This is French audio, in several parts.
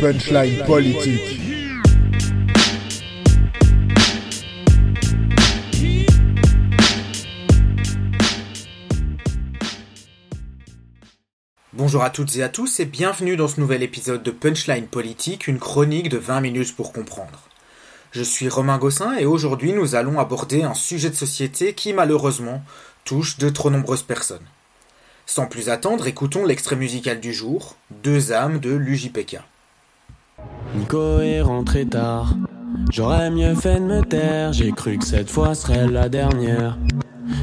Punchline politique. Bonjour à toutes et à tous et bienvenue dans ce nouvel épisode de Punchline Politique, une chronique de 20 minutes pour comprendre. Je suis Romain Gossin et aujourd'hui nous allons aborder un sujet de société qui malheureusement touche de trop nombreuses personnes. Sans plus attendre, écoutons l'extrait musical du jour, Deux âmes de l'UJPK. Nico est rentré tard, j'aurais mieux fait de me taire, j'ai cru que cette fois serait la dernière.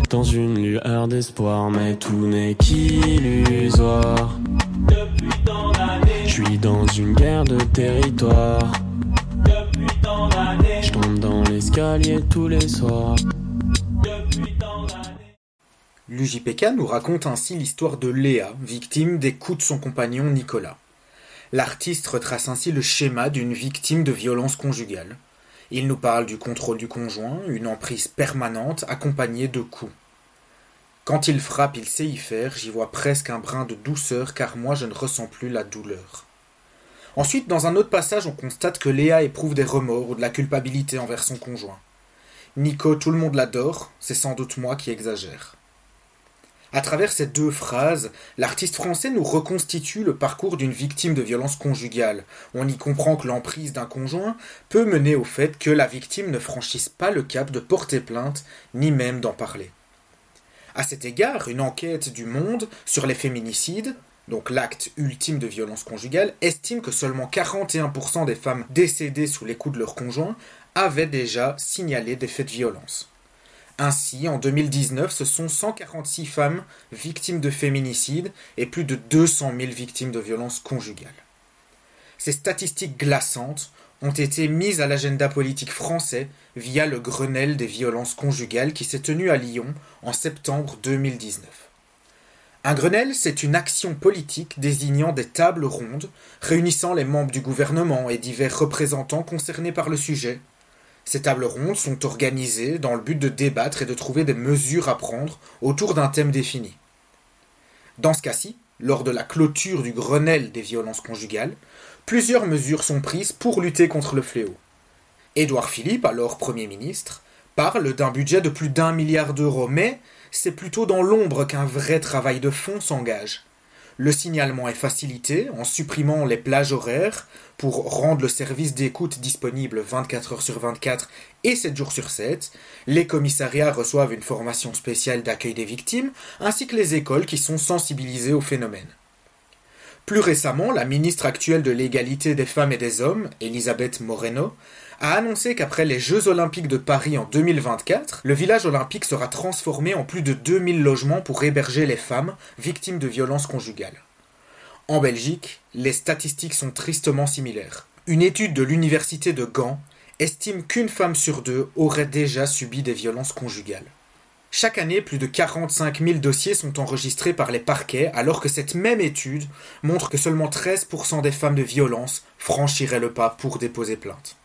Dans une lueur d'espoir, mais tout n'est qu'illusoire. Depuis tant d'années, je suis dans une guerre de territoire. Depuis tant d'années, je tombe dans l'escalier tous les soirs. L'UJPK nous raconte ainsi l'histoire de Léa, victime des coups de son compagnon Nicolas. L'artiste retrace ainsi le schéma d'une victime de violence conjugale. Il nous parle du contrôle du conjoint, une emprise permanente accompagnée de coups. Quand il frappe, il sait y faire, j'y vois presque un brin de douceur car moi je ne ressens plus la douleur. Ensuite, dans un autre passage, on constate que Léa éprouve des remords ou de la culpabilité envers son conjoint. Nico, tout le monde l'adore, c'est sans doute moi qui exagère. À travers ces deux phrases, l'artiste français nous reconstitue le parcours d'une victime de violence conjugale. On y comprend que l'emprise d'un conjoint peut mener au fait que la victime ne franchisse pas le cap de porter plainte, ni même d'en parler. À cet égard, une enquête du Monde sur les féminicides, donc l'acte ultime de violence conjugale, estime que seulement 41% des femmes décédées sous les coups de leur conjoint avaient déjà signalé des faits de violence. Ainsi, en 2019, ce sont 146 femmes victimes de féminicide et plus de 200 000 victimes de violences conjugales. Ces statistiques glaçantes ont été mises à l'agenda politique français via le Grenelle des violences conjugales qui s'est tenu à Lyon en septembre 2019. Un Grenelle, c'est une action politique désignant des tables rondes réunissant les membres du gouvernement et divers représentants concernés par le sujet ces tables rondes sont organisées dans le but de débattre et de trouver des mesures à prendre autour d'un thème défini. Dans ce cas-ci, lors de la clôture du Grenelle des violences conjugales, plusieurs mesures sont prises pour lutter contre le fléau. Édouard Philippe, alors Premier ministre, parle d'un budget de plus d'un milliard d'euros, mais c'est plutôt dans l'ombre qu'un vrai travail de fond s'engage. Le signalement est facilité en supprimant les plages horaires pour rendre le service d'écoute disponible 24 heures sur 24 et 7 jours sur 7. Les commissariats reçoivent une formation spéciale d'accueil des victimes, ainsi que les écoles qui sont sensibilisées au phénomène. Plus récemment, la ministre actuelle de l'égalité des femmes et des hommes, Elisabeth Moreno, a annoncé qu'après les Jeux olympiques de Paris en 2024, le village olympique sera transformé en plus de 2000 logements pour héberger les femmes victimes de violences conjugales. En Belgique, les statistiques sont tristement similaires. Une étude de l'université de Gand estime qu'une femme sur deux aurait déjà subi des violences conjugales. Chaque année, plus de 45 000 dossiers sont enregistrés par les parquets, alors que cette même étude montre que seulement 13% des femmes de violence franchiraient le pas pour déposer plainte.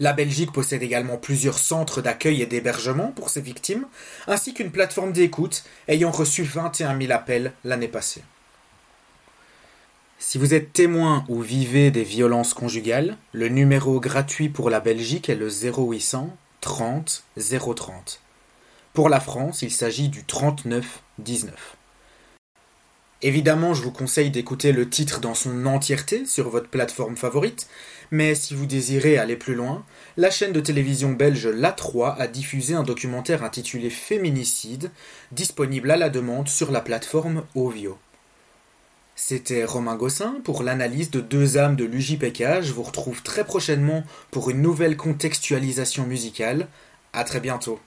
La Belgique possède également plusieurs centres d'accueil et d'hébergement pour ses victimes, ainsi qu'une plateforme d'écoute ayant reçu 21 000 appels l'année passée. Si vous êtes témoin ou vivez des violences conjugales, le numéro gratuit pour la Belgique est le 0800 30 030. Pour la France, il s'agit du 39 19. Évidemment, je vous conseille d'écouter le titre dans son entièreté sur votre plateforme favorite, mais si vous désirez aller plus loin, la chaîne de télévision belge La3 a diffusé un documentaire intitulé Féminicide, disponible à la demande sur la plateforme Ovio. C'était Romain Gossin pour l'analyse de deux âmes de l'UJPK. Je vous retrouve très prochainement pour une nouvelle contextualisation musicale. À très bientôt.